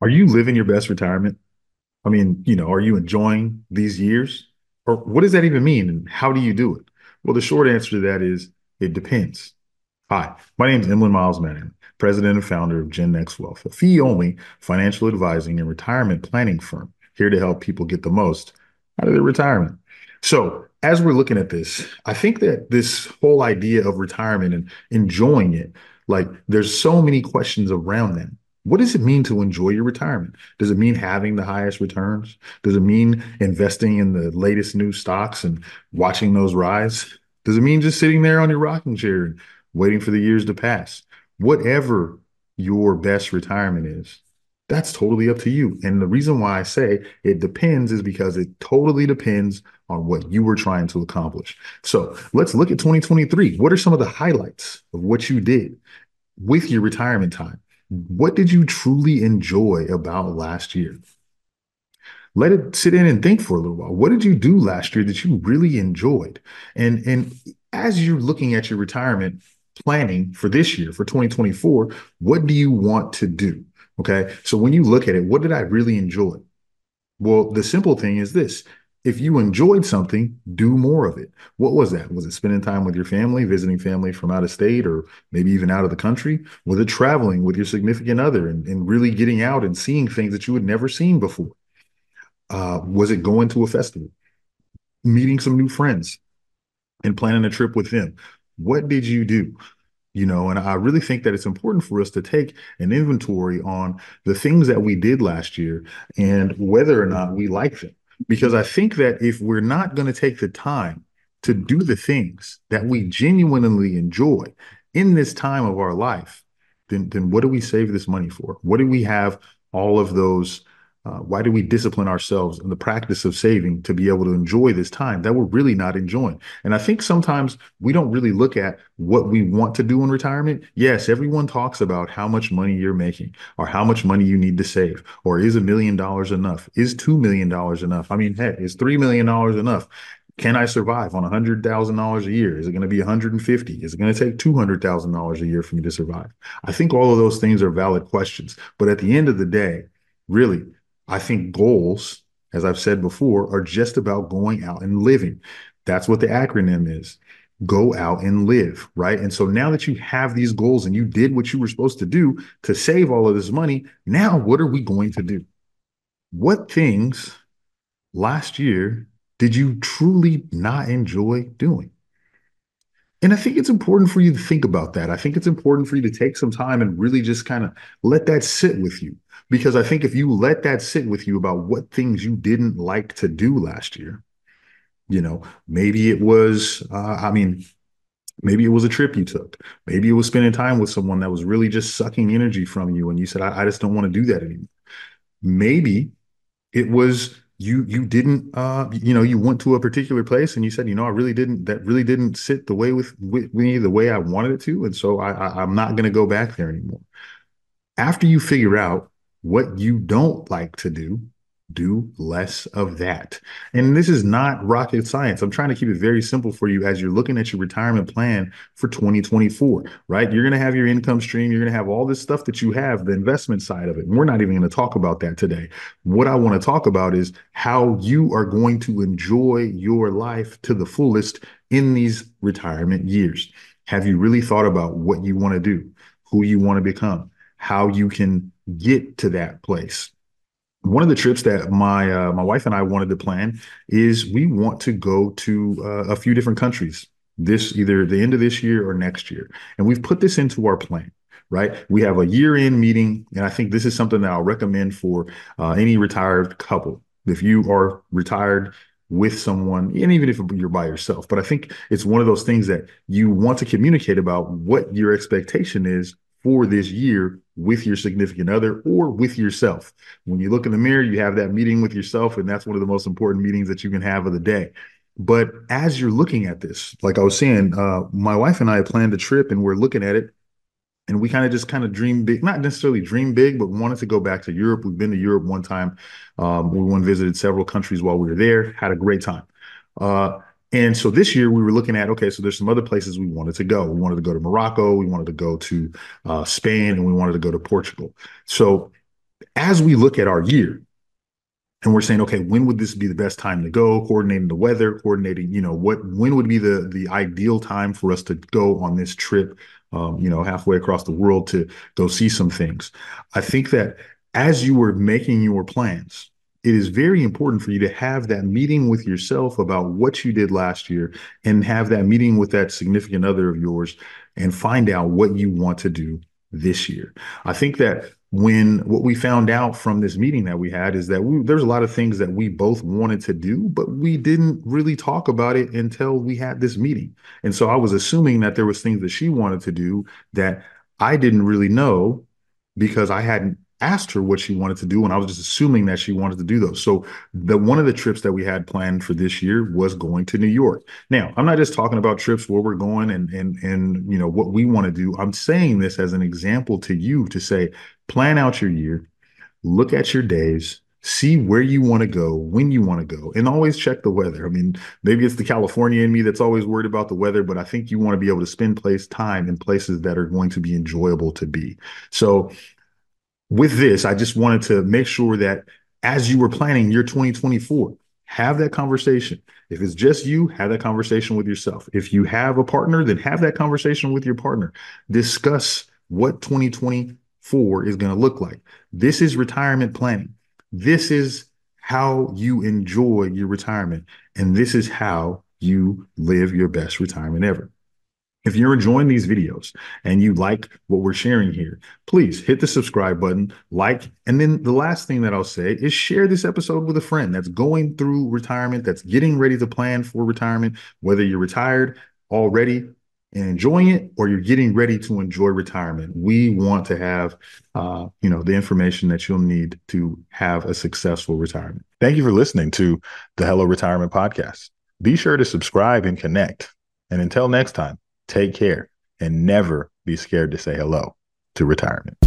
Are you living your best retirement? I mean, you know, are you enjoying these years? Or what does that even mean? And how do you do it? Well, the short answer to that is it depends. Hi, my name is Emlen Miles Mattingly, president and founder of Gen Next Wealth, a fee only financial advising and retirement planning firm here to help people get the most out of their retirement. So, as we're looking at this, I think that this whole idea of retirement and enjoying it, like there's so many questions around that. What does it mean to enjoy your retirement? Does it mean having the highest returns? Does it mean investing in the latest new stocks and watching those rise? Does it mean just sitting there on your rocking chair and waiting for the years to pass? Whatever your best retirement is, that's totally up to you. And the reason why I say it depends is because it totally depends on what you were trying to accomplish. So let's look at 2023. What are some of the highlights of what you did with your retirement time? What did you truly enjoy about last year? Let it sit in and think for a little while. What did you do last year that you really enjoyed? And and as you're looking at your retirement planning for this year, for 2024, what do you want to do? Okay. So when you look at it, what did I really enjoy? Well, the simple thing is this if you enjoyed something, do more of it. What was that? Was it spending time with your family, visiting family from out of state or maybe even out of the country? Was it traveling with your significant other and, and really getting out and seeing things that you had never seen before? Uh, was it going to a festival, meeting some new friends and planning a trip with them? What did you do? You know, and I really think that it's important for us to take an inventory on the things that we did last year and whether or not we like them because I think that if we're not going to take the time to do the things that we genuinely enjoy in this time of our life, then then what do we save this money for? What do we have all of those uh, why do we discipline ourselves in the practice of saving to be able to enjoy this time that we're really not enjoying? And I think sometimes we don't really look at what we want to do in retirement. Yes, everyone talks about how much money you're making or how much money you need to save, or is a million dollars enough? Is $2 million enough? I mean, heck, is $3 million enough? Can I survive on $100,000 a year? Is it going to be 150? Is it going to take $200,000 a year for me to survive? I think all of those things are valid questions. But at the end of the day, really, I think goals, as I've said before, are just about going out and living. That's what the acronym is. Go out and live, right? And so now that you have these goals and you did what you were supposed to do to save all of this money, now what are we going to do? What things last year did you truly not enjoy doing? And I think it's important for you to think about that. I think it's important for you to take some time and really just kind of let that sit with you. Because I think if you let that sit with you about what things you didn't like to do last year, you know, maybe it was, uh, I mean, maybe it was a trip you took. Maybe it was spending time with someone that was really just sucking energy from you. And you said, I, I just don't want to do that anymore. Maybe it was you you didn't uh you know you went to a particular place and you said you know I really didn't that really didn't sit the way with with me the way I wanted it to and so I, I I'm not going to go back there anymore. After you figure out what you don't like to do, do less of that. And this is not rocket science. I'm trying to keep it very simple for you as you're looking at your retirement plan for 2024, right? You're going to have your income stream. You're going to have all this stuff that you have, the investment side of it. And we're not even going to talk about that today. What I want to talk about is how you are going to enjoy your life to the fullest in these retirement years. Have you really thought about what you want to do, who you want to become, how you can get to that place? One of the trips that my uh, my wife and I wanted to plan is we want to go to uh, a few different countries this either the end of this year or next year, and we've put this into our plan. Right, we have a year-end meeting, and I think this is something that I'll recommend for uh, any retired couple. If you are retired with someone, and even if you're by yourself, but I think it's one of those things that you want to communicate about what your expectation is for this year with your significant other or with yourself. When you look in the mirror, you have that meeting with yourself, and that's one of the most important meetings that you can have of the day. But as you're looking at this, like I was saying, uh, my wife and I planned a trip and we're looking at it. And we kind of just kind of dream big, not necessarily dream big, but wanted to go back to Europe. We've been to Europe one time. Um, we went visited several countries while we were there, had a great time. Uh, and so this year we were looking at okay, so there's some other places we wanted to go. We wanted to go to Morocco, we wanted to go to uh, Spain, and we wanted to go to Portugal. So as we look at our year, and we're saying, okay, when would this be the best time to go? Coordinating the weather, coordinating, you know, what when would be the the ideal time for us to go on this trip, um, you know, halfway across the world to go see some things. I think that as you were making your plans, it is very important for you to have that meeting with yourself about what you did last year and have that meeting with that significant other of yours and find out what you want to do this year. I think that when what we found out from this meeting that we had is that we, there's a lot of things that we both wanted to do, but we didn't really talk about it until we had this meeting. And so I was assuming that there was things that she wanted to do that I didn't really know because I hadn't asked her what she wanted to do and I was just assuming that she wanted to do those. So the one of the trips that we had planned for this year was going to New York. Now, I'm not just talking about trips where we're going and and and you know what we want to do. I'm saying this as an example to you to say plan out your year, look at your days, see where you want to go, when you want to go, and always check the weather. I mean, maybe it's the California in me that's always worried about the weather, but I think you want to be able to spend place time in places that are going to be enjoyable to be. So with this, I just wanted to make sure that as you were planning your 2024, have that conversation. If it's just you, have that conversation with yourself. If you have a partner, then have that conversation with your partner. Discuss what 2024 is going to look like. This is retirement planning. This is how you enjoy your retirement. And this is how you live your best retirement ever. If you're enjoying these videos and you like what we're sharing here, please hit the subscribe button, like, and then the last thing that I'll say is share this episode with a friend that's going through retirement, that's getting ready to plan for retirement, whether you're retired already and enjoying it or you're getting ready to enjoy retirement. We want to have uh, you know, the information that you'll need to have a successful retirement. Thank you for listening to the Hello Retirement podcast. Be sure to subscribe and connect. And until next time, Take care and never be scared to say hello to retirement.